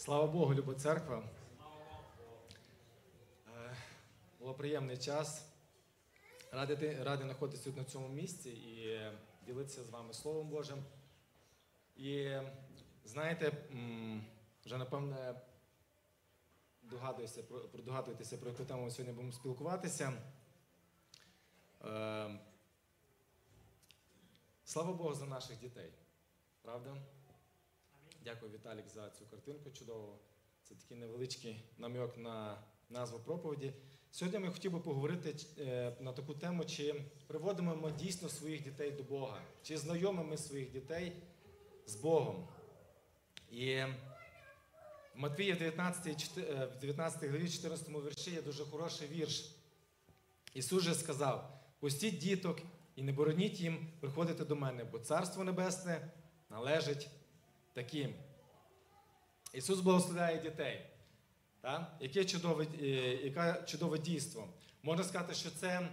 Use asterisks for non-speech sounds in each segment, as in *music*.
Слава Богу, люба церква. Е, Було приємний час. Радий, радий знаходитися на цьому місці і ділитися з вами Словом Божим. І знаєте, вже напевне догадуюся, про- продогадуєтеся, про яку тему ми сьогодні будемо спілкуватися. Е, Слава Богу за наших дітей. Правда? Дякую, Віталік, за цю картинку чудову. Це такий невеличкий намік на назву проповіді. Сьогодні ми хотів би поговорити е, на таку тему, чи приводимо ми дійсно своїх дітей до Бога, чи знайомимо ми своїх дітей з Богом. І в Матвія в 19, чте- е, в 19 главі, 14 вірші є дуже хороший вірш. Ісус же сказав: пустіть діток і не бороніть їм приходити до мене, бо Царство Небесне належить таким. Ісус благословляє дітей. Так? Яке чудове, е, яке чудове дійство. Можна сказати, що це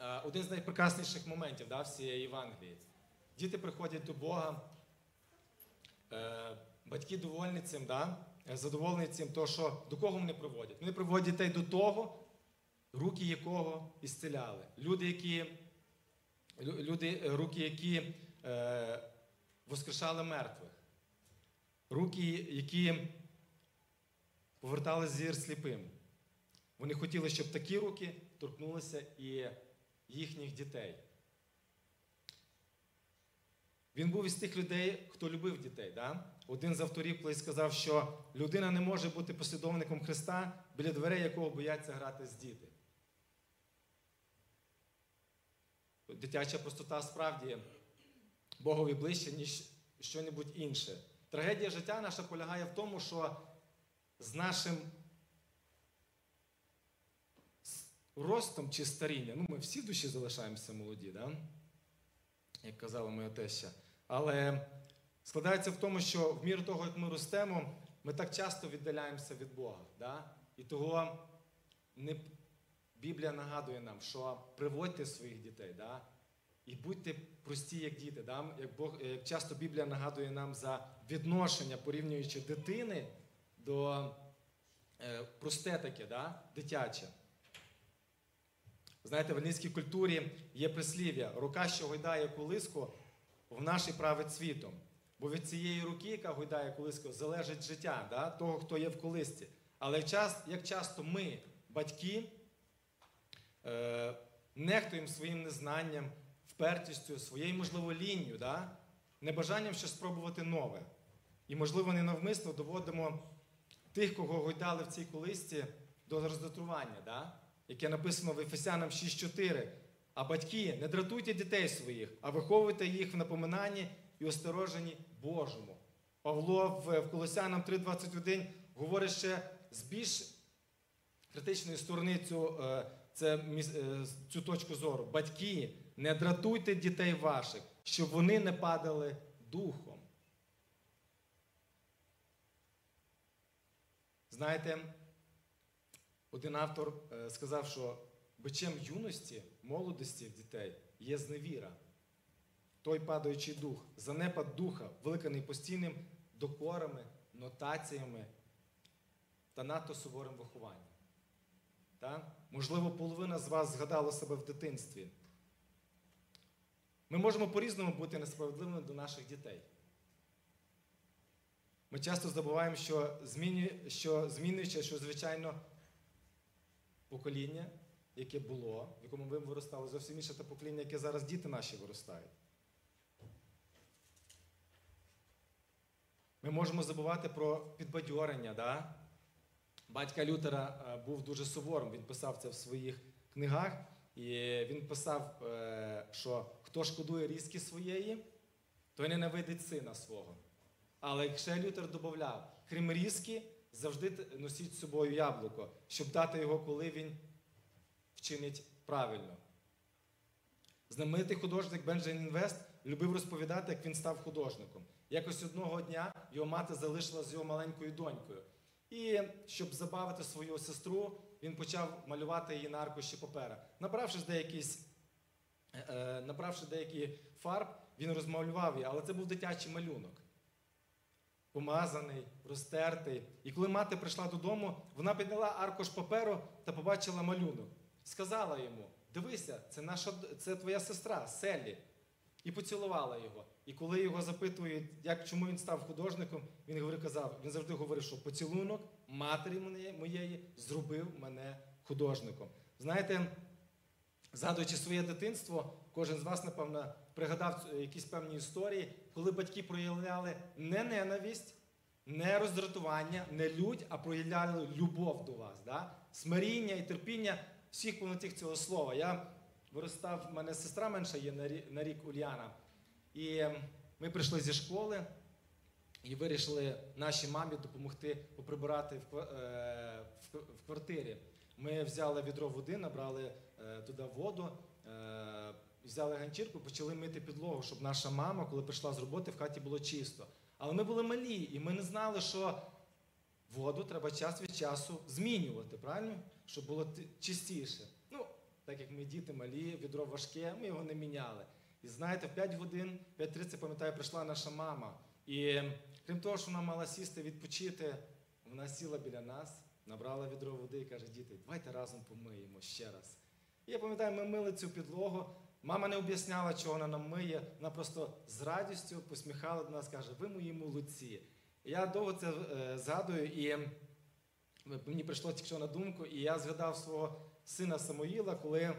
е, один з найпрекрасніших моментів да, всієї Євангелії. Діти приходять до Бога, е, батьки довольні цим, да? задоволені цим, то, що до кого вони приводять? Вони приводять дітей до того, руки якого ісцеляли. Люди, які, люди, руки, які воскрешали мертвих. Руки, які повертали зір сліпим. Вони хотіли, щоб такі руки торкнулися і їхніх дітей. Він був із тих людей, хто любив дітей. Да? Один з авторів колись сказав, що людина не може бути послідовником Христа, біля дверей якого бояться грати з діти. Дитяча простота справді Богові ближче, ніж що-небудь інше. Трагедія життя наша полягає в тому, що з нашим ростом чи старінням, ну ми всі душі залишаємося молоді, да? як казала моя теща. Але складається в тому, що в міру того, як ми ростемо, ми так часто віддаляємося від Бога. Да? І того не... Біблія нагадує нам, що приводьте своїх дітей, да? І будьте прості, як діти. Да? Як, Бог, як часто Біблія нагадує нам за відношення, порівнюючи дитини до е, просте таке, да? дитяче. Знаєте, в англійській культурі є прислів'я рука, що гойдає колиску, в нашій править світом. Бо від цієї руки, яка гойдає колиску, залежить життя да? того, хто є в колисці. Але як часто ми, батьки, е, нехтуємо своїм незнанням, впертістю, своєю, можливо, лінню, да? небажанням щось спробувати нове. І, можливо, ненавмисно доводимо тих, кого гойдали в цій колисці, до роздратування, да? яке написано в Ефесянам 6.4. А батьки, не дратуйте дітей своїх, а виховуйте їх в напоминанні і остороженні Божому. Павло в в Колосянам 3.21 говорить ще з більш критичної сторони цю, е, це, е, цю точку зору. Батьки, не дратуйте дітей ваших, щоб вони не падали духом. Знаєте, один автор е, сказав, що бичем юності, молодості дітей є зневіра. Той падаючий дух, занепад духа, великаний постійним докорами, нотаціями та надто суворим вихованням. Та? Можливо, половина з вас згадала себе в дитинстві. Ми можемо по-різному бути несправедливими до наших дітей. Ми часто забуваємо, що, змінює, що змінюючи, що, звичайно, покоління, яке було, в якому ви виростали, зовсім інше те покоління, яке зараз діти наші виростають. Ми можемо забувати про підбадьорення. Да? Батька Лютера е, був дуже суворим, він писав це в своїх книгах. І він писав, е, що хто шкодує різки своєї, той ненавидить сина свого. Але ще Лютер додав, крім різки, завжди носіть з собою яблуко, щоб дати його, коли він вчинить правильно. Знаменитий художник Бенджамін Вест любив розповідати, як він став художником. Якось одного дня його мати залишила з його маленькою донькою. І щоб забавити свою сестру, він почав малювати її на аркуші папера. Набравши деякісь, е, набравши деякі фарб, він розмалював її, але це був дитячий малюнок. помазаний, розтертий. І коли мати прийшла додому, вона підняла аркуш паперу та побачила малюнок. Сказала йому: Дивися, це наша це твоя сестра Селі. І поцілувала його. І коли його запитують, як чому він став художником, він казав, він завжди говорив, що поцілунок матері моєї- зробив мене художником. Знаєте, згадуючи своє дитинство, кожен з вас, напевно, пригадав е, якісь певні історії, коли батьки проявляли не ненависть, не роздратування, не лють, а проявляли любов до вас. Да? Смиріння і терпіння всіх повнотіх цього слова. Я виростав, в мене сестра менша є на рік, на рік Ульяна. І ем, ми прийшли зі школи і вирішили нашій мамі допомогти поприбирати в, е, в, в квартирі. Ми взяли відро води, набрали е, туди воду, е, взяли ганчірку, почали мити підлогу, щоб наша мама, коли прийшла з роботи, в хаті було чисто. Але ми були малі, і ми не знали, що воду треба час від часу змінювати, правильно? Щоб було чистіше. Ну, так як ми діти малі, відро важке, ми його не міняли. І знаєте, в 5 годин, 5.30, пам'ятаю, прийшла наша мама. І крім того, що вона мала сісти, відпочити, вона сіла біля нас, набрала відро води і каже: діти, давайте разом помиємо ще раз. І я пам'ятаю, ми мили цю підлогу. Мама не об'ясняла, чого вона нам миє. Вона просто з радістю посміхала до нас, каже: ви мої молодці. Я довго це е, згадую, і мені прийшло тільки на думку, і я згадав свого сина Самоїла, коли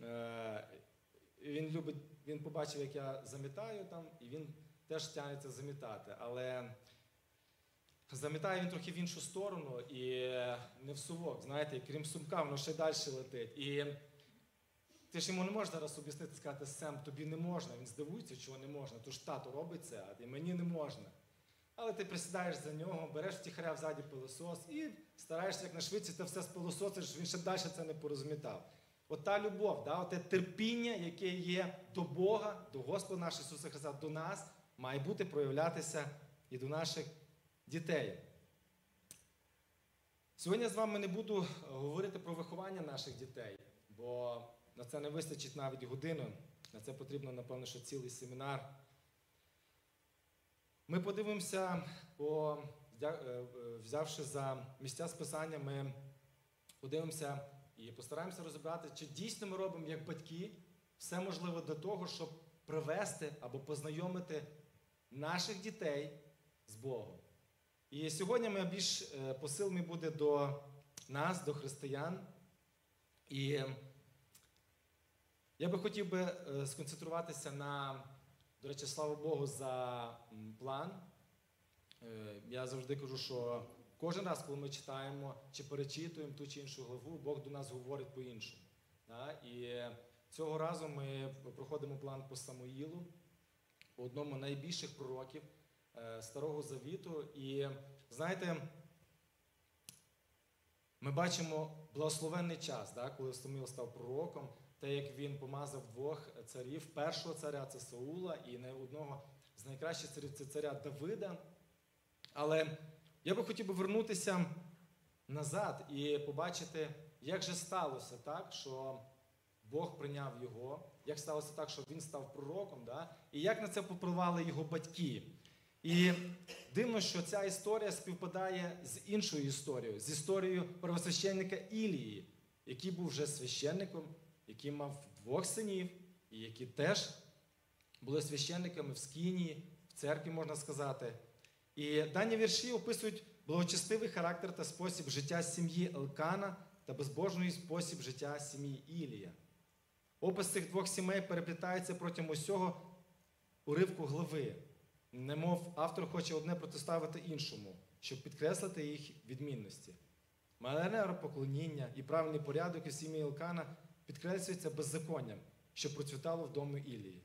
е, він любить, він побачив, як я замітаю там, і він теж тягнеться замітати. Але замітає він трохи в іншу сторону і не в сувок, знаєте, крім сумка, воно ще й далі летить. І ти ж йому не можеш зараз об'яснити, сказати, Сем, тобі не можна. Він здивується, чого не можна. То ж тато робить це, а мені не можна. Але ти присідаєш за нього, береш втіхаря взаді пилосос і стараєшся як на швидше це все спилососиш, щоб він ще далі це не порозмітав. От та любов, да, те терпіння, яке є до Бога, до Господа нашого Ісуса Христа, до нас, має бути проявлятися і до наших дітей. Сьогодні я з вами не буду говорити про виховання наших дітей, бо на це не вистачить навіть години. На це потрібно, напевно, що цілий семінар. Ми подивимося, по, е, е, взявши за місця списання, ми подивимося і постараємося розібрати, чи дійсно ми робимо як батьки все можливе для того, щоб привести або познайомити наших дітей з Богом. І сьогодні ми більш е, посил буде до нас, до християн. І я би хотів би е, сконцентруватися на, до речі, слава Богу, за план. Е, Я завжди кажу, що кожен раз, коли ми читаємо чи перечитуємо ту чи іншу главу, Бог до нас говорить по-іншому. І цього разу ми проходимо план по Самуїлу, по одному з найбільших пророків е, Старого Завіту. І знаєте, ми бачимо благословенний час, да, коли Самуїл став пророком, те, як він помазав двох царів, першого царя це Саула, і не одного з найкращих царів це царя Давида. Але я би хотів би вернутися назад і побачити, як же сталося так, що Бог прийняв його, як сталося так, що він став пророком, да? і як на це попливали його батьки. І дивно, що ця історія співпадає з іншою історією, з історією первосвященника Ілії, який був вже священником, який мав двох синів, і які теж були священниками в Скінії, в церкві, можна сказати. І дані вірші описують благочестивий характер та спосіб життя сім'ї Елкана та безбожний спосіб життя сім'ї Ілія. Опис цих двох сімей переплітається протягом усього уривку глави. Немов автор хоче одне протиставити іншому, щоб підкреслити їх відмінності. Манера поклоніння і правильний порядок у сім'ї Елкана підкреслюється беззаконням, що процвітало в дому Ілії.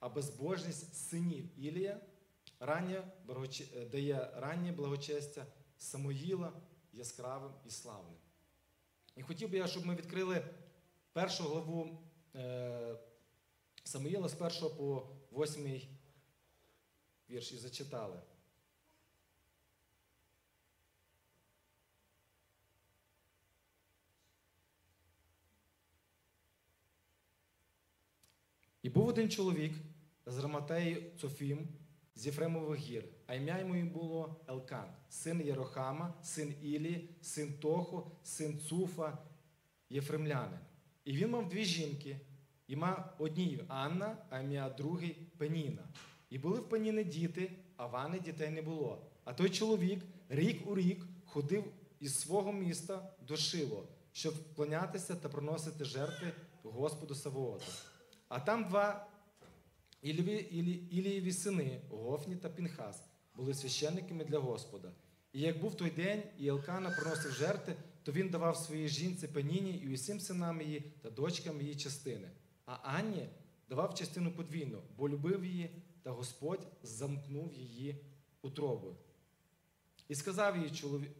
А безбожність синів Ілія раннє е, дає раннє благочестя Самоїла яскравим і славним. І хотів би я, щоб ми відкрили першу главу е, з 1 по 8 вірш і зачитали. І був один чоловік з Раматеї Цофім, з Єфремових гір, а ім'я йому було Елкан, син Єрохама, син Ілі, син Тоху, син Цуфа, Єфремлянин. І він мав дві жінки, і мав одній Анна, а ім'я другий Пеніна. І були в Пеніни діти, а в Анни дітей не було. А той чоловік рік у рік ходив із свого міста до Шило, щоб вклонятися та приносити жертви Господу Савооту. А там два Іліві, Ілі, Ілієві сини, Гофні та Пінхас, були священниками для Господа. І як був той день, і Елкана приносив жертви, то він давав своїй жінці Пеніні і усім синам її та дочкам її частини. А Анні давав частину подвійну, бо любив її, та Господь замкнув її утробою. І сказав їй чоловік,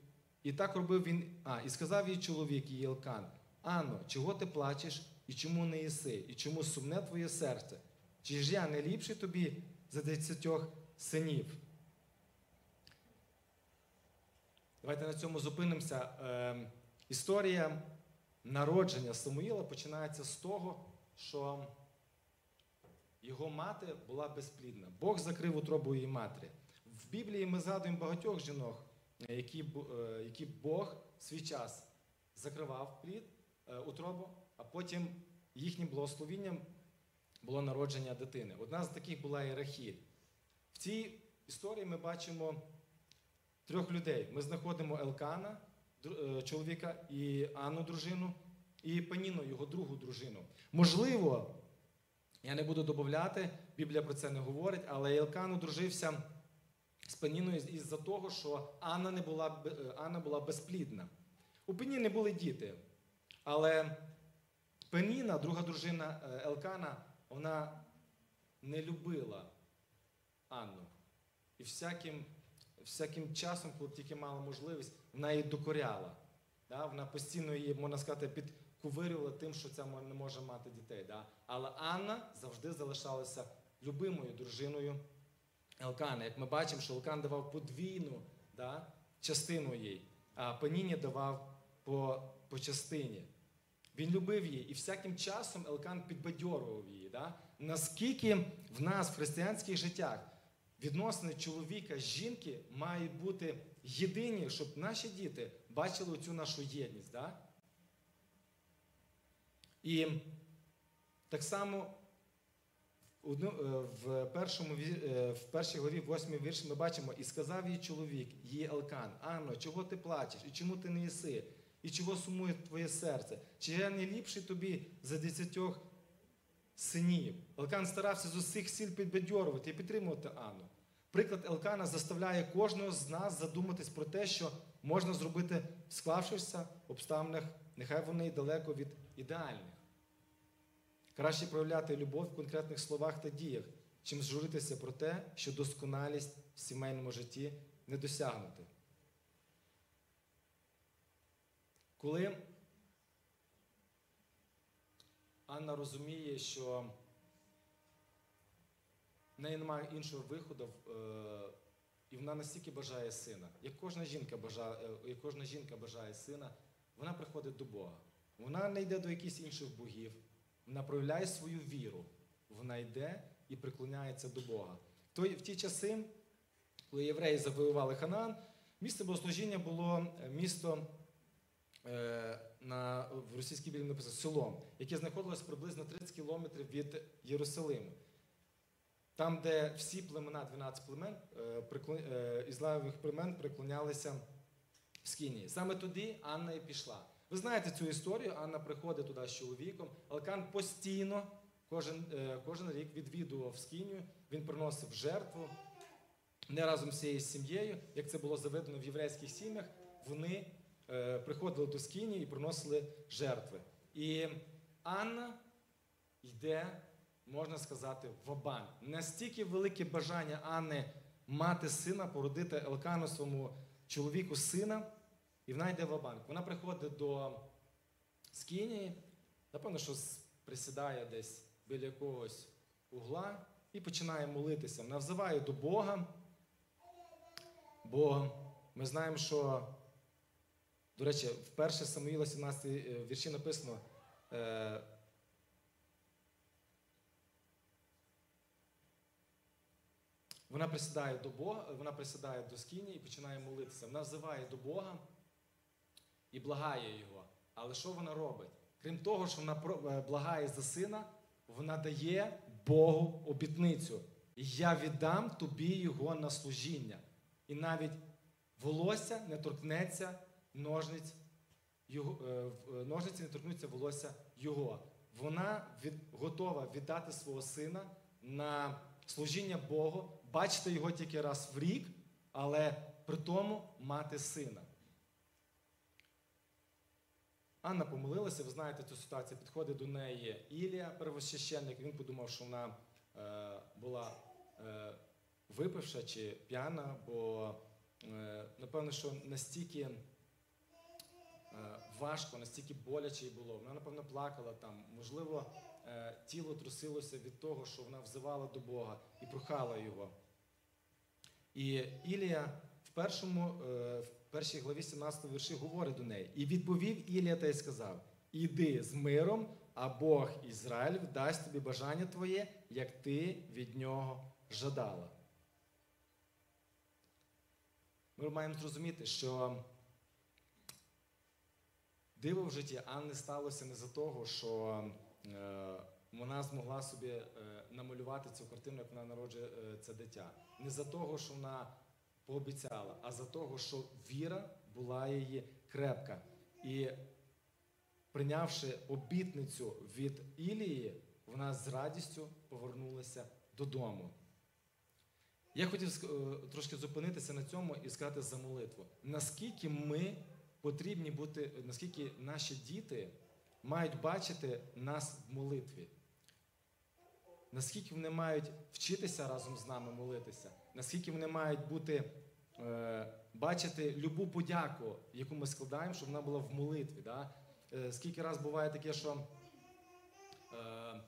і так робив він, а, і сказав їй чоловік її Елкан, Анно, чого ти плачеш, і чому не їси, і чому сумне твоє серце? Чи ж я не ліпший тобі за десятьох синів? Давайте на цьому зупинимося. Е, історія народження Самуїла починається з того, що його мати була безплідна. Бог закрив утробу її матері. В Біблії ми згадуємо багатьох жінок, які, е, які Бог в свій час закривав плід, е, утробу, а потім їхнім благословінням було народження дитини. Одна з таких була і Рахіль. В цій історії ми бачимо трьох людей. Ми знаходимо Елкана, е, чоловіка, і Анну дружину, і Паніну, його другу дружину. Можливо, я не буду додати, Біблія про це не говорить, але Елкан одружився з Паніною із-за того, що Анна, не була, е, Анна була безплідна. У Пеніни були діти, але Пеніна, друга дружина е, Елкана, вона не любила Анну. І всяким, всяким часом, коли тільки мала можливість, вона її докоряла. Да? Вона постійно її, можна сказати, підкувирювала тим, що ця не може мати дітей. Да? Але Анна завжди залишалася любимою дружиною Елкана. Як ми бачимо, що Елкан давав подвійну да, частину їй, а Паніні давав по, по частині. Він любив її, і всяким часом Елкан підбадьорував її. Да? Наскільки в нас, в християнських життях, відносини чоловіка жінки мають бути єдині, щоб наші діти бачили цю нашу єдність. Да? І так само е, в, першому, е, в першій главі, восьмій вірші, ми бачимо, і сказав їй чоловік, її Елкан, Анно, чого ти плачеш, і чому ти не їси, і чого сумує твоє серце? Чи я не ліпший тобі за десятьох синів? Елкан старався з усіх сил підбадьорувати і підтримувати Анну. Приклад Елкана заставляє кожного з нас задуматись про те, що можна зробити склавшихся обставинах, нехай вони й далеко від ідеальних. Краще проявляти любов в конкретних словах та діях, чим журитися про те, що досконалість в сімейному житті не досягнути. Коли Анна розуміє, що в неї немає іншого виходу, е, і вона настільки бажає сина. Як кожна жінка бажає, е, як кожна жінка бажає сина, вона приходить до Бога. Вона не йде до якихось інших богів, вона проявляє свою віру. Вона йде і приклоняється до Бога. В ті часи, коли євреї завоювали Ханаан, місце богослужіння було е, місто на, в російській Біблії написано селом, яке знаходилось приблизно 30 кілометрів від Єрусалиму. Там, де всі племена, 12 племен, е, е, ізламових племен приклонялися в Скінії. Саме туди Анна і пішла. Ви знаєте цю історію, Анна приходить туди з чоловіком. Алкан постійно, кожен, е, кожен рік відвідував Скінію, він приносив жертву. Не разом з цією сім'єю, як це було заведено в єврейських сім'ях, вони е, приходили до Скінії і приносили жертви. І Анна йде, можна сказати, в банк Настільки велике бажання Анни мати сина, породити Елкану своєму чоловіку сина, і вона йде в банк Вона приходить до Скінії, напевно, що присідає десь біля якогось угла і починає молитися. Вона взиває до Бога, бо ми знаємо, що, до речі, в 1 Самуїла 17 е, вірші написано. е, вона присідає до Бога, вона присідає до скині і починає молитися. Вона взиває до Бога і благає його. Але що вона робить? Крім того, що вона е, благає за сина, вона дає Богу обітницю. Я віддам тобі його на служіння. І навіть волосся не торкнеться ножниць, його, е, е, ножниці не торкнуться волосся його. Вона від, готова віддати свого сина на служіння Богу, бачити його тільки раз в рік, але при тому мати сина. Анна помолилася, ви знаєте цю ситуацію. Підходить до неї Ілія, первосвященник. Він подумав, що вона е, була е, випивша чи п'яна, бо е, напевно, що настільки важко, настільки боляче їй було. Вона, напевно, плакала там. Можливо, е, тіло трусилося від того, що вона взивала до Бога і прохала його. І Ілія в першому, е, в першій главі 17 вірші говорить до неї. І відповів Ілія та й сказав: Іди з миром, а Бог Ізраїль дасть тобі бажання твоє, як ти від нього жадала. Ми маємо зрозуміти, що диво в житті Анни сталося не за того, що е, вона змогла собі е, намалювати цю картину, як вона народжує е, це дитя. Не за того, що вона пообіцяла, а за того, що віра була її крепка. І прийнявши обітницю від Ілії, вона з радістю повернулася додому. Я хотів трошки зупинитися на цьому і сказати за молитву. Наскільки ми потрібні бути, наскільки наші діти мають бачити нас в молитві? Наскільки вони мають вчитися разом з нами молитися? Наскільки вони мають бути, е, бачити любу подяку, яку ми складаємо, щоб вона була в молитві? Да? Е, скільки раз буває таке, що е,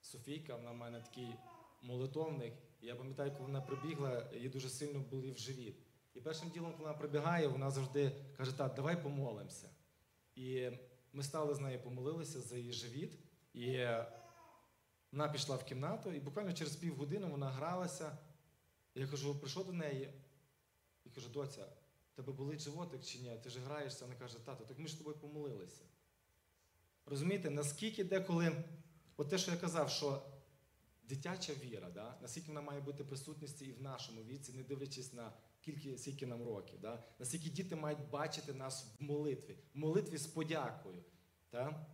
Софійка, вона в мене такий молитовник. Я пам'ятаю, коли вона прибігла, їй дуже сильно болів живіт. І першим ділом, коли вона прибігає, вона завжди каже: так, давай помолимося. І ми стали з нею помолилися за її живіт. І вона пішла в кімнату, і буквально через півгодини вона гралася. Я кажу, прийшов до неї і кажу, доця, тебе болить животик чи ні? Ти ж граєшся? Вона каже, тато, так ми ж з тобою помолилися. Розумієте, наскільки деколи, от те, що я казав, що дитяча віра, да? наскільки вона має бути присутністю і в нашому віці, не дивлячись на кілька, скільки нам років. Да? Наскільки діти мають бачити нас в молитві, в молитві з подякою. Да?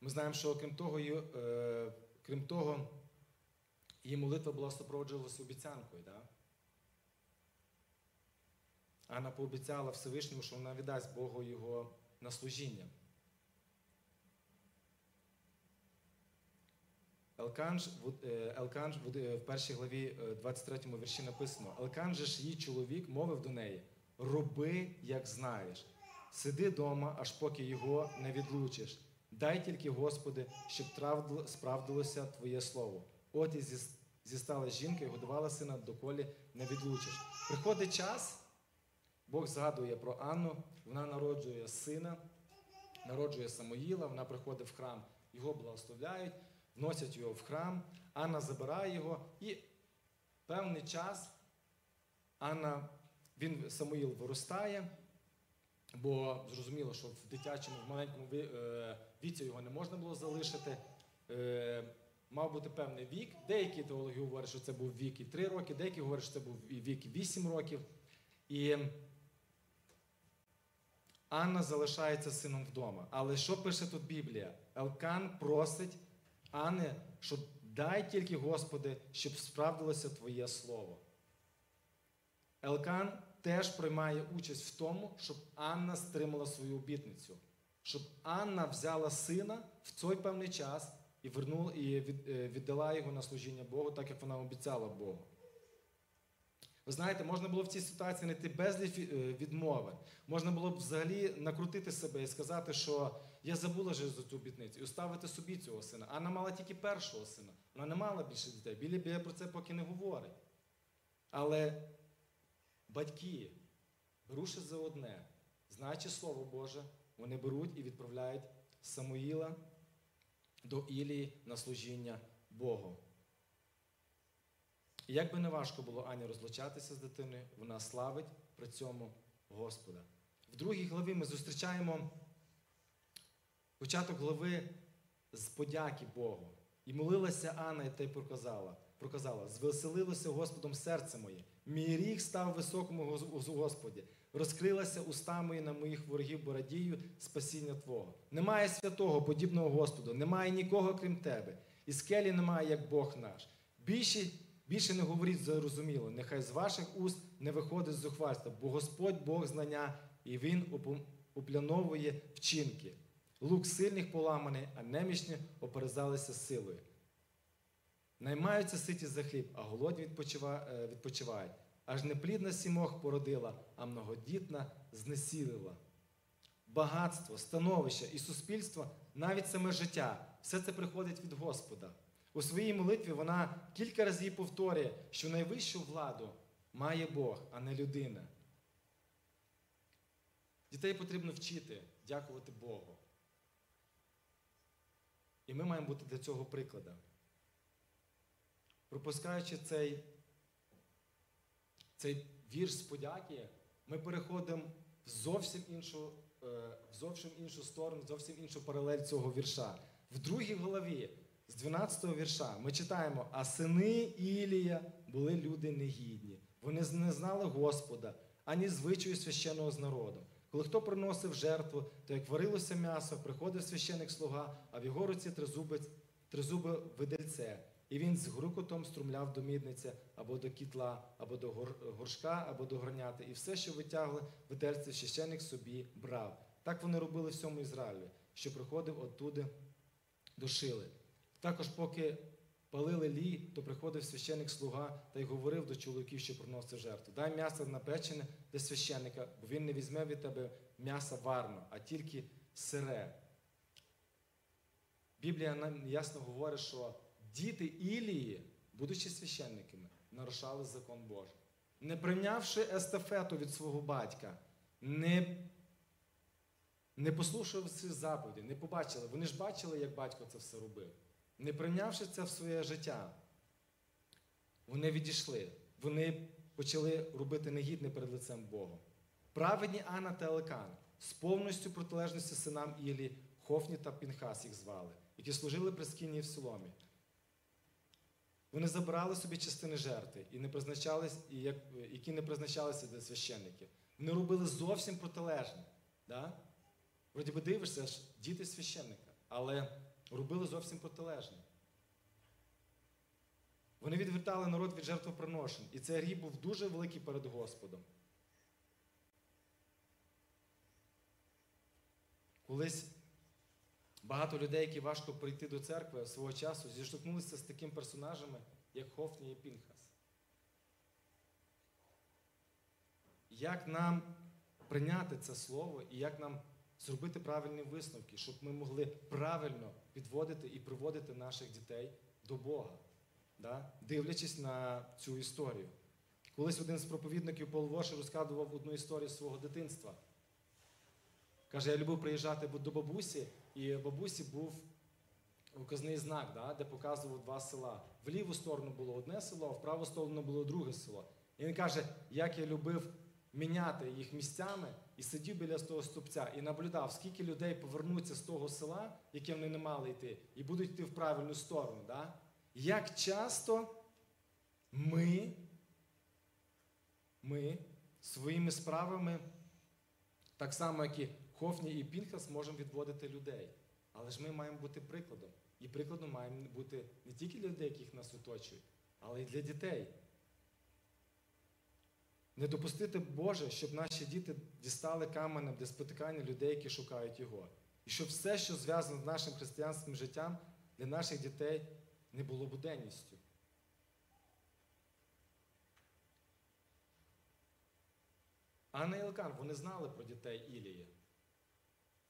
Ми знаємо, що крім того, її, е, крім того, її молитва була супроводжувалася обіцянкою. Да? Анна пообіцяла Всевишньому, що вона віддасть Богу його на служіння. Елкан ж, в- е, в е, першій главі е, 23 вірші написано: Елкан же ж її чоловік мовив до неї: Роби, як знаєш, сиди дома, аж поки його не відлучиш. Дай тільки, Господи, щоб справдилося Твоє слово. От і зістала жінка і годувала сина, доколі не відлучиш. Приходить час, Бог згадує про Анну, вона народжує сина, народжує Самоїла, вона приходить в храм, його благословляють, вносять його в храм, Анна забирає його, і певний час Анна, він, Самуїл виростає, бо зрозуміло, що в дитячому, в маленькому е, віці його не можна було залишити. Е, Мав бути певний вік. Деякі теологи говорять, що це був вік і 3 роки, деякі говорять, що це був і вік 8 років. І Анна залишається сином вдома. Але що пише тут Біблія? Елкан просить Анни, що дай тільки, Господи, щоб справдилося Твоє Слово. Елкан теж приймає участь в тому, щоб Анна стримала свою обітницю, щоб Анна взяла сина в цей певний час і вернула і е, віддала його на служіння Богу, так як вона обіцяла Богу. Ви знаєте, можна було в цій ситуації знайти безліч е, відмови. Можна було б взагалі накрутити себе і сказати, що я забула вже за цю обітницю і оставити собі цього сина. Анна мала тільки першого сина. Вона не мала більше дітей. Біблія про це поки не говорить. Але батьки, беруши за одне, знаючи Слово Боже, вони беруть і відправляють Самуїла до Ілії на служіння Богу. І як би не важко було Ані розлучатися з дитиною, вона славить при цьому Господа. В другій главі ми зустрічаємо початок глави з подяки Богу. І молилася Анна, і та й проказала, проказала, звеселилося Господом серце моє, мій ріг став високому Господі, розкрилася уста мої на моїх ворогів, бо радію спасіння Твого. Немає святого, подібного Господу, немає нікого, крім Тебе. І скелі немає, як Бог наш. Більше, більше не говоріть зрозуміло, нехай з ваших уст не виходить зухвальства, бо Господь Бог знання, і Він упляновує вчинки. Лук сильних поламаний, а немічні оперезалися силою. Наймаються ситі за хліб, а голодні відпочивають. Аж неплідна сімох породила, а многодітна знесілила. Багатство, становище і суспільство, навіть саме життя, все це приходить від Господа. У своїй молитві вона кілька разів повторює, що найвищу владу має Бог, а не людина. Дітей потрібно вчити, дякувати Богу. І ми маємо бути для цього прикладом. Пропускаючи цей цей вірш з подяки, ми переходимо в зовсім іншу е, в зовсім іншу сторону, в зовсім іншу паралель цього вірша. В другій голові, з 12-го вірша, ми читаємо: а сини Ілія були люди негідні. Вони не знали Господа, ані звичаю священного з народом. Коли хто приносив жертву, то як варилося м'ясо, приходив священик слуга, а в його руці тризубець, тризубе видельце. І він з грукотом струмляв до мідниці або до кітла, або до горшка, або до горняти. І все, що витягли видельце, священик собі брав. Так вони робили всьому Ізраїлі, що приходив оттуди до Шили. Також, поки палили лі, то приходив священик слуга та й говорив до чоловіків, що приносив жертву. Дай м'ясо напечене для священика, бо він не візьме від тебе м'яса варно, а тільки сире. Біблія нам ясно говорить, що діти Ілії, будучи священниками, нарушали закон Божий. Не прийнявши естафету від свого батька, не не послухавши заповіді, не побачили. Вони ж бачили, як батько це все робив. Не прийнявши це в своє життя, вони відійшли. Вони почали робити негідне перед лицем Бога. Праведні Анна та Елекан з повністю протилежністю синам Ілі, Хофні та Пінхас їх звали, які служили при скині в Соломі. Вони забирали собі частини жертви, і не призначались, і як, які не призначалися для священників. Вони робили зовсім протилежне. Да? Вроді би дивишся, діти священника, але робили зовсім протилежне. Вони відвертали народ від жертвоприношень. І цей гріх був дуже великий перед Господом. Колись багато людей, які важко прийти до церкви свого часу, зіштовхнулися з такими персонажами, як Хофні і Пінхас. Як нам прийняти це слово і як нам зробити правильні висновки, щоб ми могли правильно підводити і приводити наших дітей до Бога, да? дивлячись на цю історію. Колись один з проповідників Пол Вошер розказував одну історію свого дитинства. Каже, я любив приїжджати до бабусі, і бабусі був указний знак, да, де показував два села. В ліву сторону було одне село, а в праву сторону було друге село. І він каже, як я любив міняти їх місцями і сидів біля того ступця і наблюдав, скільки людей повернуться з того села, яке вони не мали йти, і будуть йти в правильну сторону. Да? Як часто ми, ми своїми справами, так само, як і Хофні і Пінхас, можемо відводити людей. Але ж ми маємо бути прикладом. І прикладом маємо бути не тільки для людей, яких нас оточують, але й для дітей. Не допустити Боже, щоб наші діти дістали каменем для спотикання людей, які шукають Його. І щоб все, що зв'язано з нашим християнським життям, для наших дітей не було буденністю. Анна і Елкан, вони знали про дітей Ілії.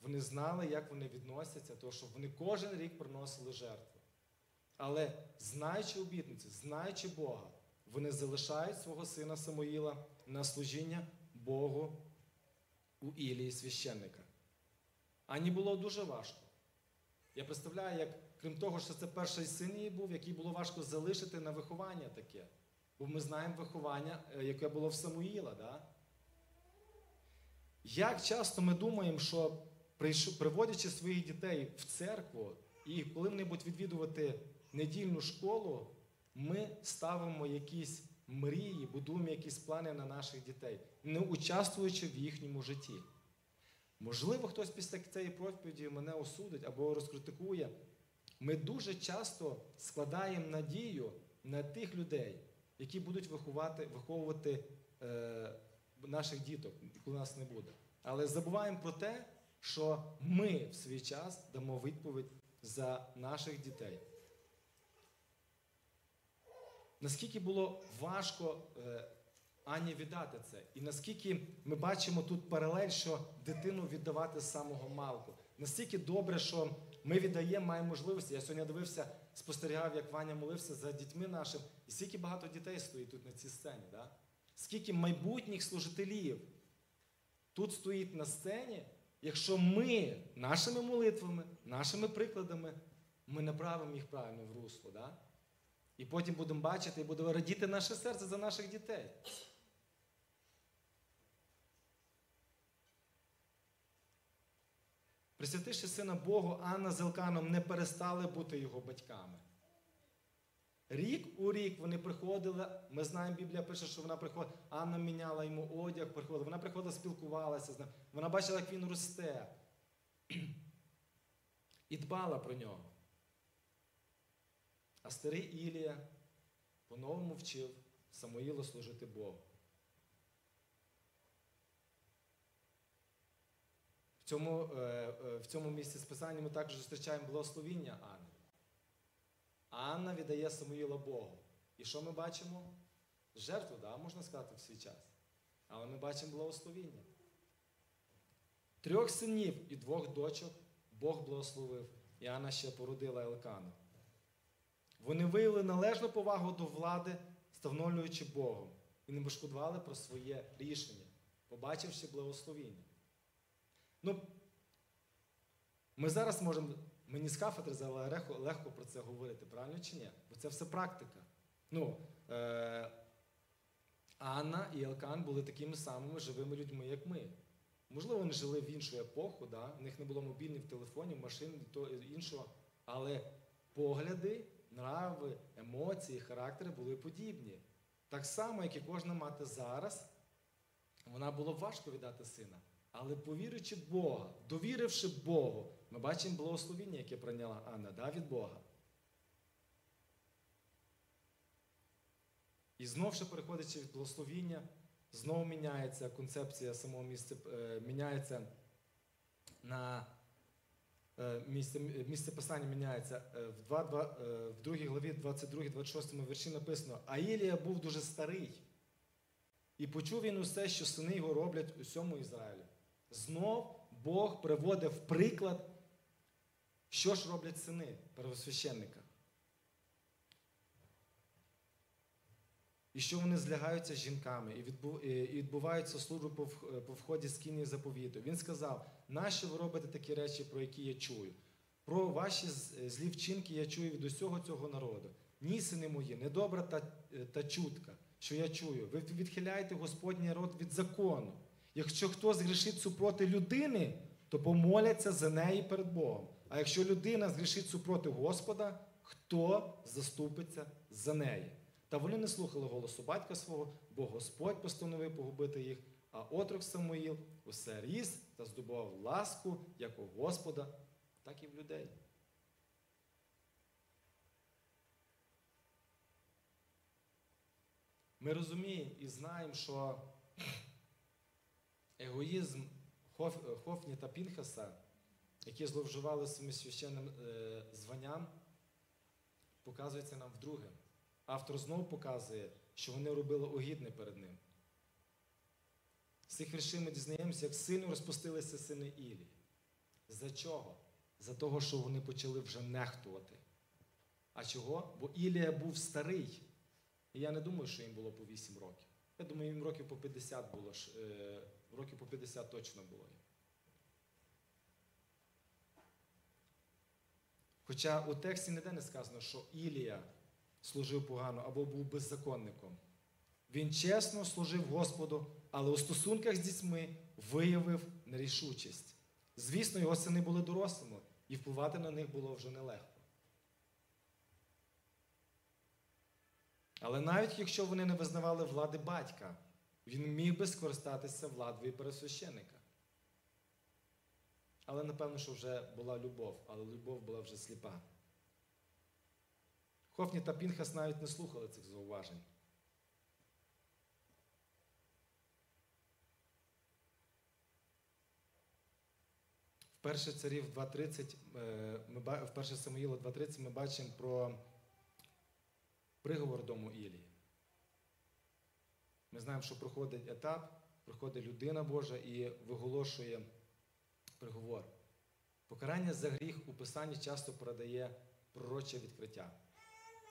Вони знали, як вони відносяться, тому що вони кожен рік приносили жертву. Але знаючи обітниці, знаючи Бога, вони залишають свого сина Самуїла на служіння Богу у Ілії священника. Ані було дуже важко. Я представляю, як крім того, що це перший син її був, який було важко залишити на виховання таке. Бо ми знаємо виховання, е, яке було в Самуїла. Да? Як часто ми думаємо, що приводячи своїх дітей в церкву, і коли вони будуть відвідувати недільну школу, ми ставимо якісь мрії, будуємо якісь плани на наших дітей, не участвуючи в їхньому житті. Можливо, хтось після цієї проповіді мене осудить або розкритикує. Ми дуже часто складаємо надію на тих людей, які будуть виховати, виховувати е, наших діток, коли нас не буде. Але забуваємо про те, що ми в свій час дамо відповідь за наших дітей. Наскільки було важко е, Ані віддати це? І наскільки ми бачимо тут паралель, що дитину віддавати з самого малку. Настільки добре, що ми віддаємо, маємо можливості. Я сьогодні дивився, спостерігав, як Ваня молився за дітьми нашим, і скільки багато дітей стоїть тут на цій сцені. Да? Скільки майбутніх служителів тут стоїть на сцені, якщо ми нашими молитвами, нашими прикладами, ми направимо їх правильно в русло. Да? І потім будемо бачити і буде радіти наше серце за наших дітей. Присвятивши сина Богу, Анна з Елканом не перестали бути його батьками. Рік у рік вони приходили. Ми знаємо, Біблія пише, що вона приходила, Анна міняла йому одяг, приходила. Вона приходила, спілкувалася з ним. Вона бачила, як він росте. *clears throat* І дбала про нього. А старий Ілія по-новому вчив Самуїла служити Богу. В цьому, е, е, в цьому місці списання ми також зустрічаємо благословіння Анни. Анна віддає Самуїла Богу. І що ми бачимо? Жертву, да, можна сказати, в свій час. Але ми бачимо благословіння. Трьох синів і двох дочок Бог благословив. І Анна ще породила Елкану. Вони виявили належну повагу до влади, становлюючи Богом, і не пошкодували про своє рішення, побачивши благословіння. Ну, ми зараз можемо, мені з кафедри легко, легко про це говорити, правильно чи ні? Бо це все практика. Ну, е, Анна і Елкан були такими самими живими людьми, як ми. Можливо, вони жили в іншу епоху, да? у них не було мобільних телефонів, машин і іншого, але погляди, нрави, емоції, характери були подібні. Так само, як і кожна мати зараз, вона було важко віддати сина. Але повіривши Бога, довіривши Богу, ми бачимо благословіння, яке прийняла Анна да, від Бога. І знов ще переходячи від благословіння, знову міняється концепція самого місця, е, міняється на місце, місце писання міняється. Е, В, 2, 2, е, в 2 главі 22-26 вірші написано, а Ілія був дуже старий. І почув він усе, що сини його роблять у всьому Ізраїлі. Знов Бог приводив приклад, що ж роблять сини первосвященника. І що вони злягаються з жінками і відбу- і відбуваються служби по по вході з кінні заповіту. Він сказав: нащо ви робите такі речі, про які я чую? Про ваші злі вчинки я чую від усього цього народу. Ні, сини мої, недобра та, та чутка, що я чую. Ви відхиляєте Господній народ від закону. Якщо хто згрішить супроти людини, то помоляться за неї перед Богом. А якщо людина згрішить супроти Господа, хто заступиться за неї? Та вони не слухали голосу батька свого, бо Господь постановив погубити їх, а отрок Самуїл усе ріс та здобував ласку як у Господа, так і в людей. Ми розуміємо і знаємо, що егоїзм Хоф- Хофні та Пінхаса, які зловживали своїм священним е, званням, показується нам вдруге. Автор знову показує, що вони робили огідне перед ним. З цих віршів ми дізнаємося, як сильно розпустилися сини Ілі. За чого? За того, що вони почали вже нехтувати. А чого? Бо Ілія був старий. І я не думаю, що їм було по 8 років. Я думаю, їм років по 50 було, е, років по 50 точно було. Хоча у тексті ніде не сказано, що Ілія служив погано або був беззаконником. Він чесно служив Господу, але у стосунках з дітьми виявив нерішучість. Звісно, його сини були дорослими, і впливати на них було вже нелегко. Але навіть якщо вони не визнавали влади батька, він міг би скористатися владою пересвященика. Але напевно, що вже була любов, але любов була вже сліпа. Хофні та Пінхас навіть не слухали цих зауважень. В 1 царів 2.30, е, ми в 1 Самуїла 2.30 ми бачимо про приговор дому Ілії. Ми знаємо, що проходить етап, проходить людина Божа і виголошує приговор. Покарання за гріх у Писанні часто передає пророче відкриття.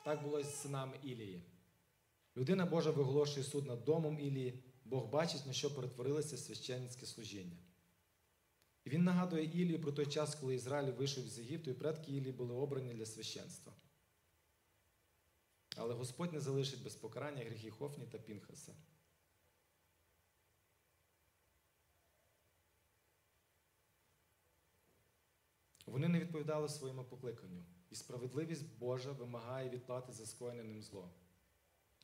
Так було і з синами Ілії. Людина Божа виголошує суд над домом Ілії, Бог бачить, на що перетворилося священницьке служіння. І він нагадує Ілію про той час, коли Ізраїль вийшов з Єгипту, і предки Ілії були обрані для священства. Але Господь не залишить без покарання гріхи Хофні та Пінхаса. Вони не відповідали своєму покликанню, і справедливість Божа вимагає відплати за скоєне ним зло.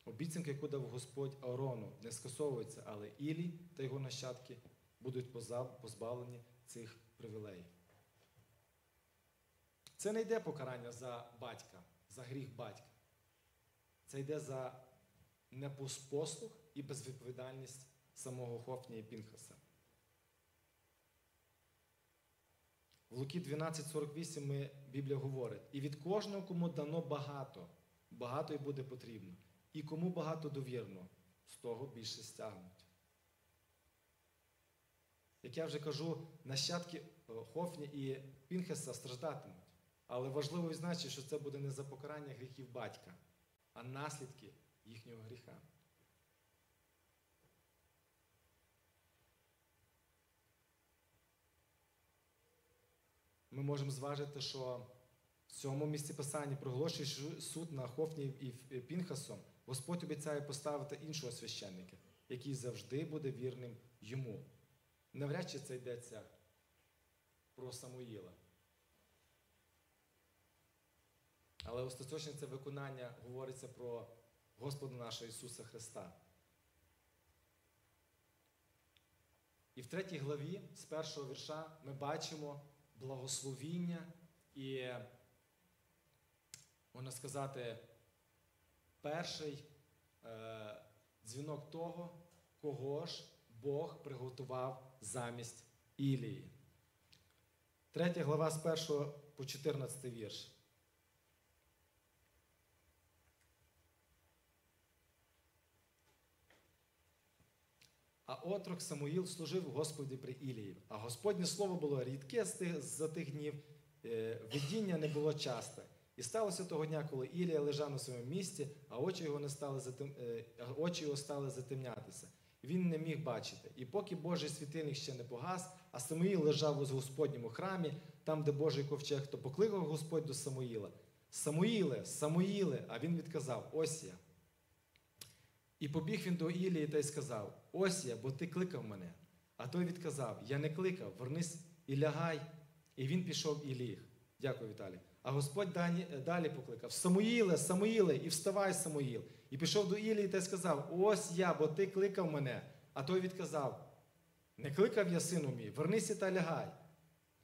Обіцянка, яку дав Господь Аарону, не скасовується, але Ілій та його нащадки будуть позбавлені цих привілеїв. Це не йде покарання за батька, за гріх батька. Це йде за непослух і безвідповідальність самого Хофні і Пінхаса. В Луки 12,48 Біблія говорить, і від кожного, кому дано багато, багато й буде потрібно. І кому багато довірно, з того більше стягнуть. Як я вже кажу, нащадки е, Хофні і Пінхеса страждатимуть. Але важливо відзначити, що це буде не за покарання гріхів батька, а наслідки їхнього гріха. Ми можемо зважити, що в цьому місці писання проголошує суд на Хофні і Пінхасом, Господь обіцяє поставити іншого священника, який завжди буде вірним йому. Навряд чи це йдеться про Самуїла. Але остаточне це виконання говориться про Господа нашого Ісуса Христа. І в третій главі з першого вірша ми бачимо благословіння і, можна сказати, перший е, дзвінок того, кого ж Бог приготував замість Ілії. Третя глава з 1 по 14 вірш. А отрок Самуїл служив Господі при Ілії. А Господнє слово було рідке з тих, днів, е, видіння не було часте. І сталося того дня, коли Ілія лежав на своєму місці, а очі його, не стали затем... е, очі його стали затемнятися. Він не міг бачити. І поки Божий світильник ще не погас, а Самуїл лежав у Господньому храмі, там, де Божий ковчег, то покликав Господь до Самуїла. Самуїле, Самуїле, а він відказав: Ось я. І побіг він до Ілії та й сказав: Ось я, бо ти кликав мене. А той відказав: Я не кликав, вернись і лягай. І він пішов і ліг. Дякую, Віталій. А Господь далі, далі покликав: Самуїле, Самуїле, і вставай, Самуїл. І пішов до Ілії та й сказав: Ось я, бо ти кликав мене. А той відказав: Не кликав я, сину мій, вернися та лягай.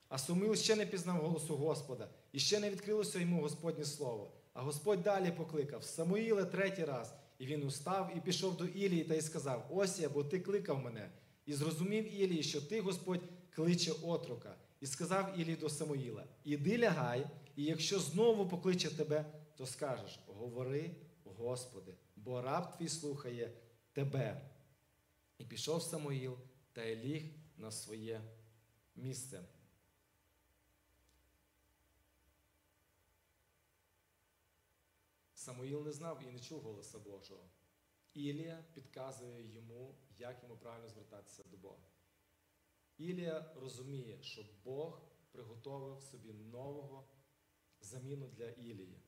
А Самуїл ще не пізнав голосу Господа, і ще не відкрилося йому Господнє слово. А Господь далі покликав Самуїле третій раз. І він устав і пішов до Ілії та й сказав: Ось я, бо ти кликав мене. І зрозумів Ілії, що ти, Господь, кличе отрока. І сказав Ілій до Самуїла: Іди лягай, і якщо знову покличе тебе, то скажеш: Говори, Господи, бо раб твій слухає тебе. І пішов Самуїл та й ліг на своє місце. Самуїл не знав і не чув голоса Божого. Ілія підказує йому, як йому правильно звертатися до Бога. Ілія розуміє, що Бог приготовив собі нового заміну для Ілії.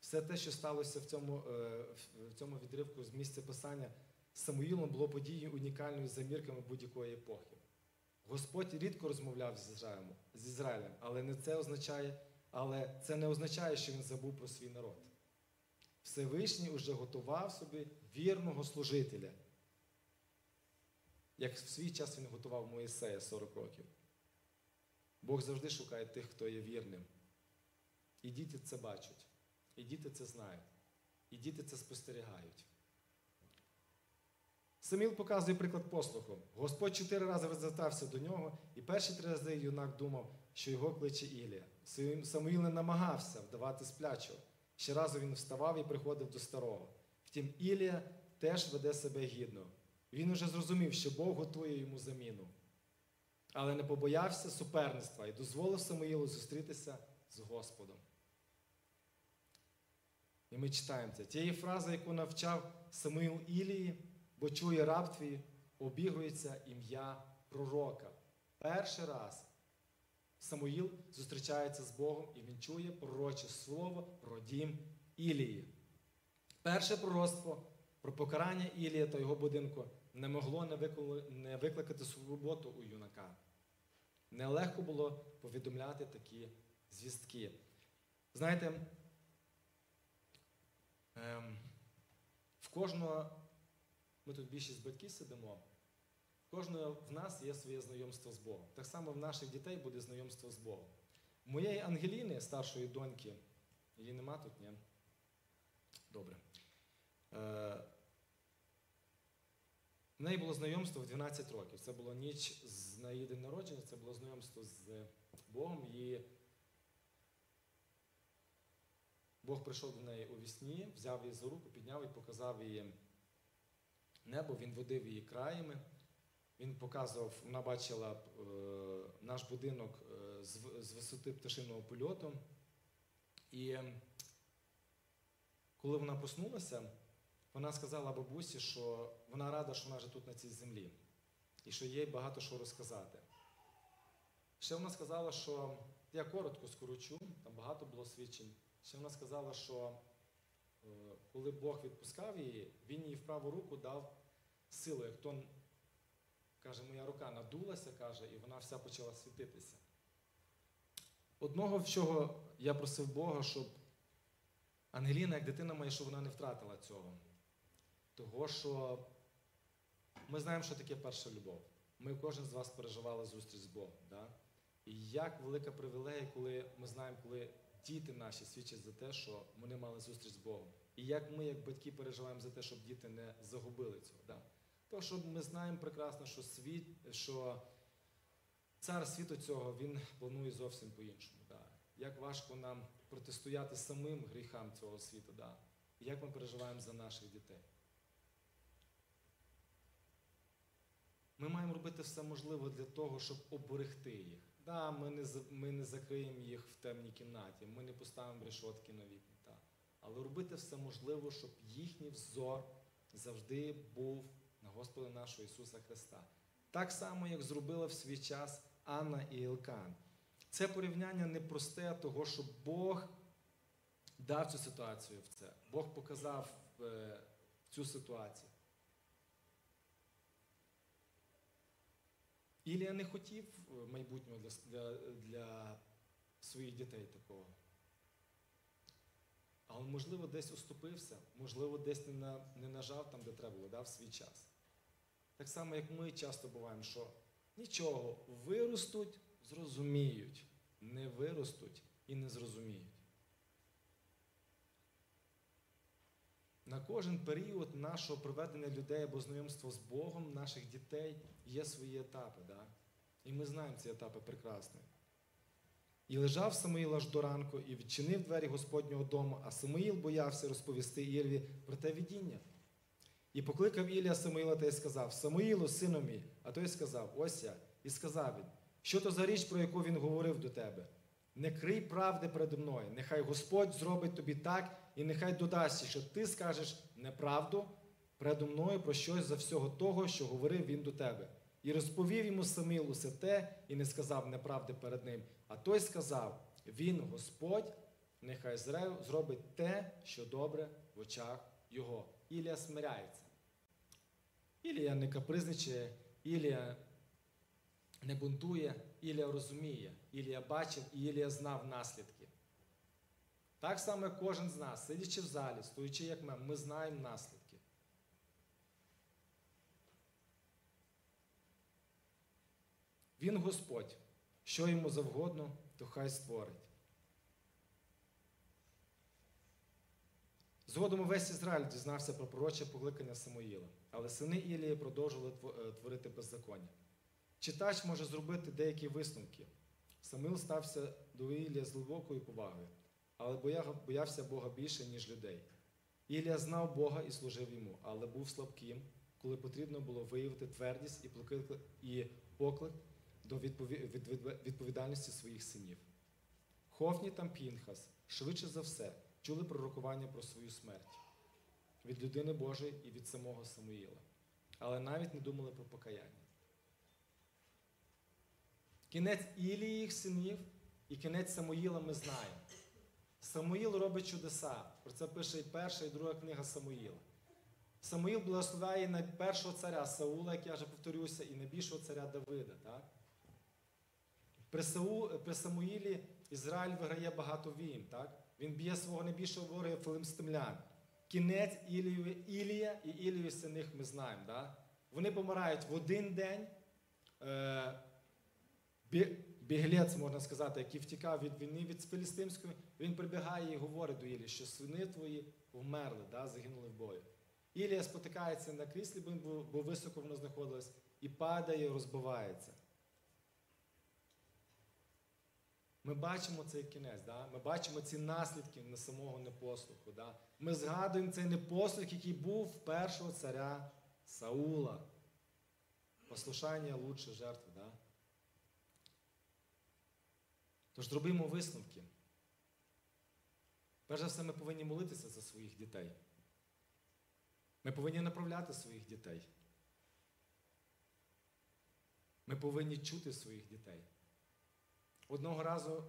Все те, що сталося в цьому, е, в цьому відривку з місця писання Самуїлом, було подією унікальною за мірками будь-якої епохи. Господь рідко розмовляв з Ізраїлем, але не це означає, але це не означає, що він забув про свій народ. Всевишній уже готував собі вірного служителя, як в свій час він готував Моїсея 40 років. Бог завжди шукає тих, хто є вірним. І діти це бачать, і діти це знають, і діти це спостерігають. Саміл показує приклад послуху. Господь чотири рази звертався до нього, і перші три рази юнак думав, що його кличе Ілія. Самуїл не намагався вдавати сплячого. Ще разу він вставав і приходив до старого. Втім, Ілія теж веде себе гідно. Він уже зрозумів, що Бог готує йому заміну. Але не побоявся суперництва і дозволив Самуїлу зустрітися з Господом. І ми читаємо це. Тієї фрази, яку навчав Самуїл Ілії, бо чує раб твій, обігрується ім'я пророка. Перший раз Самуїл зустрічається з Богом і він чує пророче слово про дім Ілії. Перше пророцтво про покарання Ілія та його будинку не могло не викликати свободу у юнака. Нелегко було повідомляти такі звістки. Знаєте, ем, в кожного, ми тут більшість батьків сидимо, кожного в нас є своє знайомство з Богом. Так само в наших дітей буде знайомство з Богом. Моєї Ангеліни, старшої доньки, її нема тут, ні? Добре. Е, в неї було знайомство в 12 років. Це було ніч з на її день народження, це було знайомство з Богом. І Бог прийшов до неї у вісні, взяв її за руку, підняв і показав її небо, він водив її краями. Він показував, вона бачила е, наш будинок е, з, висоти пташиного польоту. І коли вона проснулася, вона сказала бабусі, що вона рада, що вона вже тут на цій землі, і що їй багато що розказати. Ще вона сказала, що я коротко скорочу, там багато було свідчень. Ще вона сказала, що е, коли Бог відпускав її, він їй в праву руку дав силу. Як то, каже, моя рука надулася, каже, і вона вся почала світитися. Одного, в чого я просив Бога, щоб Ангеліна, як дитина моя, щоб вона не втратила цього. Того, що ми знаємо, що таке перша любов. Ми кожен з вас переживали зустріч з Богом. Да? І як велика привілея, коли ми знаємо, коли діти наші свідчать за те, що вони мали зустріч з Богом. І як ми, як батьки, переживаємо за те, щоб діти не загубили цього. Да? Тому що ми знаємо прекрасно, що світ, що цар світу цього він планує зовсім по-іншому. Да? Як важко нам протистояти самим гріхам цього світу, да? як ми переживаємо за наших дітей. Ми маємо робити все можливе для того, щоб оберегти їх. Да, Ми не ми не закриємо їх в темній кімнаті, ми не поставимо решотки на вікна. Але робити все можливе, щоб їхній взор завжди був на Господа нашого Ісуса Христа. Так само, як зробила в свій час Анна і Ілкан. Це порівняння непросте, того, що Бог дав цю ситуацію в це. Бог показав е, цю ситуацію. Ілія не хотів е, майбутнього для, для, своїх дітей такого. Але, можливо, десь уступився, можливо, десь не, на, не нажав там, де треба було, дав свій час. Так само, як ми часто буваємо, що нічого, виростуть, зрозуміють, не виростуть і не зрозуміють. На кожен період нашого проведення людей або знайомства з Богом, наших дітей є свої етапи. Да? І ми знаємо ці етапи прекрасно. І лежав Самуїл аж до ранку і відчинив двері Господнього дому, а Самуїл боявся розповісти Ірві про те видіння. І покликав Ілля Самуїла та й сказав: Самуїлу, сину мій, а той сказав: Ось я. І сказав він, що то за річ, про яку він говорив до тебе. Не крий правди передо мною, нехай Господь зробить тобі так, і нехай додасть, що ти скажеш неправду передо мною про щось за всього того, що говорив він до тебе. І розповів йому Самил усе те, і не сказав неправди перед ним. А той сказав: Він, Господь, нехай зробить те, що добре в очах його. Ілія смиряється. Ілія не капризничає, Ілія не бунтує, Ілія розуміє, Ілія бачив і Ілія знав наслідки. Так само, кожен з нас, сидячи в залі, стоячи як ми, ми знаємо наслідки. Він Господь, що йому завгодно, то хай створить. Згодом увесь Ізраїль дізнався про пророче покликання Самуїла, але сини Ілії продовжували е, творити беззаконня. Читач може зробити деякі висновки. Самуїл стався до Ілія з глибокою повагою, але боявся Бога більше, ніж людей. Ілія знав Бога і служив йому, але був слабким, коли потрібно було виявити твердість і поклик- до відпові- від- від- відповідальності своїх синів. Хофні та Пінхас швидше за все чули пророкування про свою смерть від людини Божої і від самого Самуїла, але навіть не думали про покаяння. Кінець Ілії їх синів і кінець Самуїла ми знаємо. Самуїл робить чудеса. Про це пише і перша, і друга книга Самуїла. Самуїл благословляє на першого царя Саула, як я вже повторюся, і найбільшого царя Давида. Так? При, Сау, при Самуїлі Ізраїль виграє багато війн. Так? Він б'є свого найбільшого ворога филимстимлян. Кінець Ілію, Ілія і Ілію синих ми знаємо. Так? Вони помирають в один день. Е, Біглець, можна сказати, який втікав від війни від Філістимської, він прибігає і говорить до Ілії, що сини твої вмерли, да, загинули в бою. Ілія спотикається на кріслі, бо високо воно знаходилось, і падає, розбивається. Ми бачимо цей кінець, да? ми бачимо ці наслідки на самого непослуху. Да? Ми згадуємо цей непослух, який був першого царя Саула. Послушання лучше жертви. Да? Тож зробимо висновки. Перш за все, ми повинні молитися за своїх дітей. Ми повинні направляти своїх дітей. Ми повинні чути своїх дітей. Одного разу,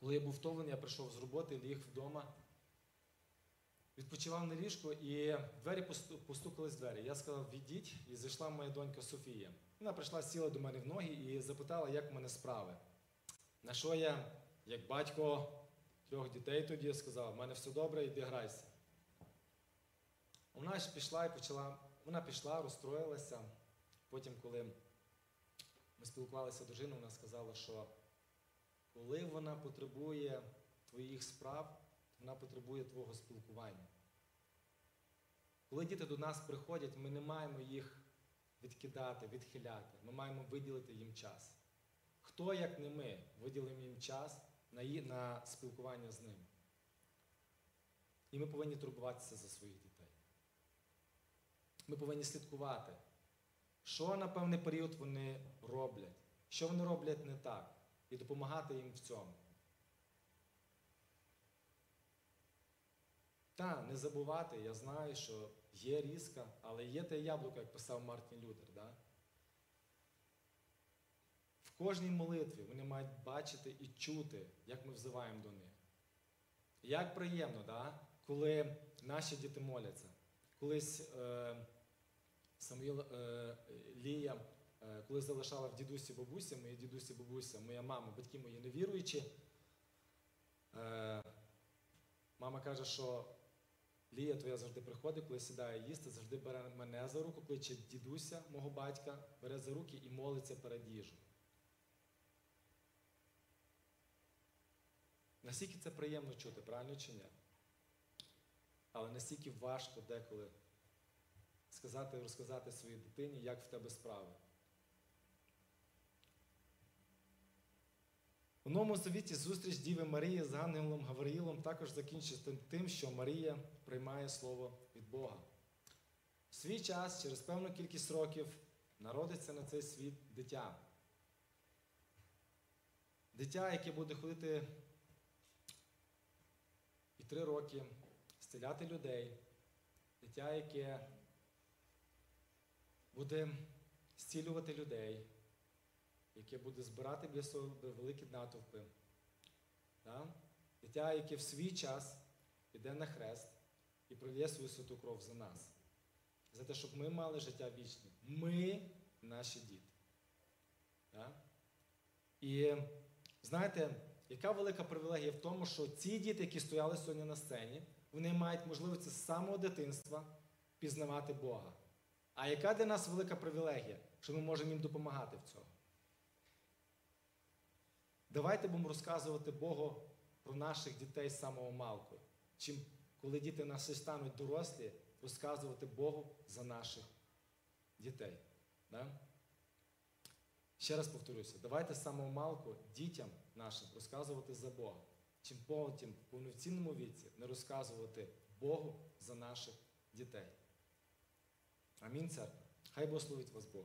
коли я був втомлений, я прийшов з роботи, ліг вдома, відпочивав на ліжку, і двері посту- постукались двері. Я сказав, відіть, і зайшла моя донька Софія. Вона прийшла, сіла до мене в ноги і запитала, як в мене справи. На що я, як батько трьох дітей тоді, сказав, в мене все добре, йди грайся. Вона ж пішла і почала, вона пішла, розстроїлася. Потім, коли ми спілкувалися з дружиною, вона сказала, що коли вона потребує твоїх справ, вона потребує твого спілкування. Коли діти до нас приходять, ми не маємо їх відкидати, відхиляти. Ми маємо виділити їм час. Хто, як не ми, виділимо їм час на, ї- на спілкування з ними. І ми повинні турбуватися за своїх дітей. Ми повинні слідкувати, що на певний період вони роблять, що вони роблять не так, і допомагати їм в цьому. Та, не забувати, я знаю, що є різка, але є те яблуко, як писав Мартін Лютер. Да? В кожній молитві вони мають бачити і чути, як ми взиваємо до них. Як приємно, да? коли наші діти моляться. Колись е, Самуїл е, Лія, е, коли залишала в дідусі бабусі, мої дідусі бабуся, моя мама, батьки мої невіруючі, е, мама каже, що Лія твоя завжди приходить, коли сідає їсти, завжди бере мене за руку, кличе дідуся, мого батька, бере за руки і молиться перед їжею. Наскільки це приємно чути, правильно чи ні? Але настільки важко деколи сказати, розказати своїй дитині, як в тебе справи. У Новому Завіті зустріч Діви Марії з ангелом Гавриїлом також закінчиться тим, що Марія приймає слово від Бога. В свій час, через певну кількість років, народиться на цей світ дитя. Дитя, яке буде ходити і три роки, зціляти людей, дитя, яке буде зцілювати людей, яке буде збирати біля себе великі натовпи. Да? Дитя, яке в свій час піде на хрест і пролє свою святу кров за нас. За те, щоб ми мали життя вічне. Ми наші діти. Да? І знаєте, яка велика привілегія в тому, що ці діти, які стояли сьогодні на сцені, вони мають можливість з самого дитинства пізнавати Бога. А яка для нас велика привілегія, що ми можемо їм допомагати в цьому? Давайте будемо розказувати Богу про наших дітей з самого малку. Чим коли діти наші стануть дорослі, розказувати Богу за наших дітей. Да? Ще раз повторюся, давайте з самого малку дітям нашим розказувати за Бога. Чим потім в повноцінному віці не розказувати Богу за наших дітей. Амінь, церква. Хай благословить вас Бог.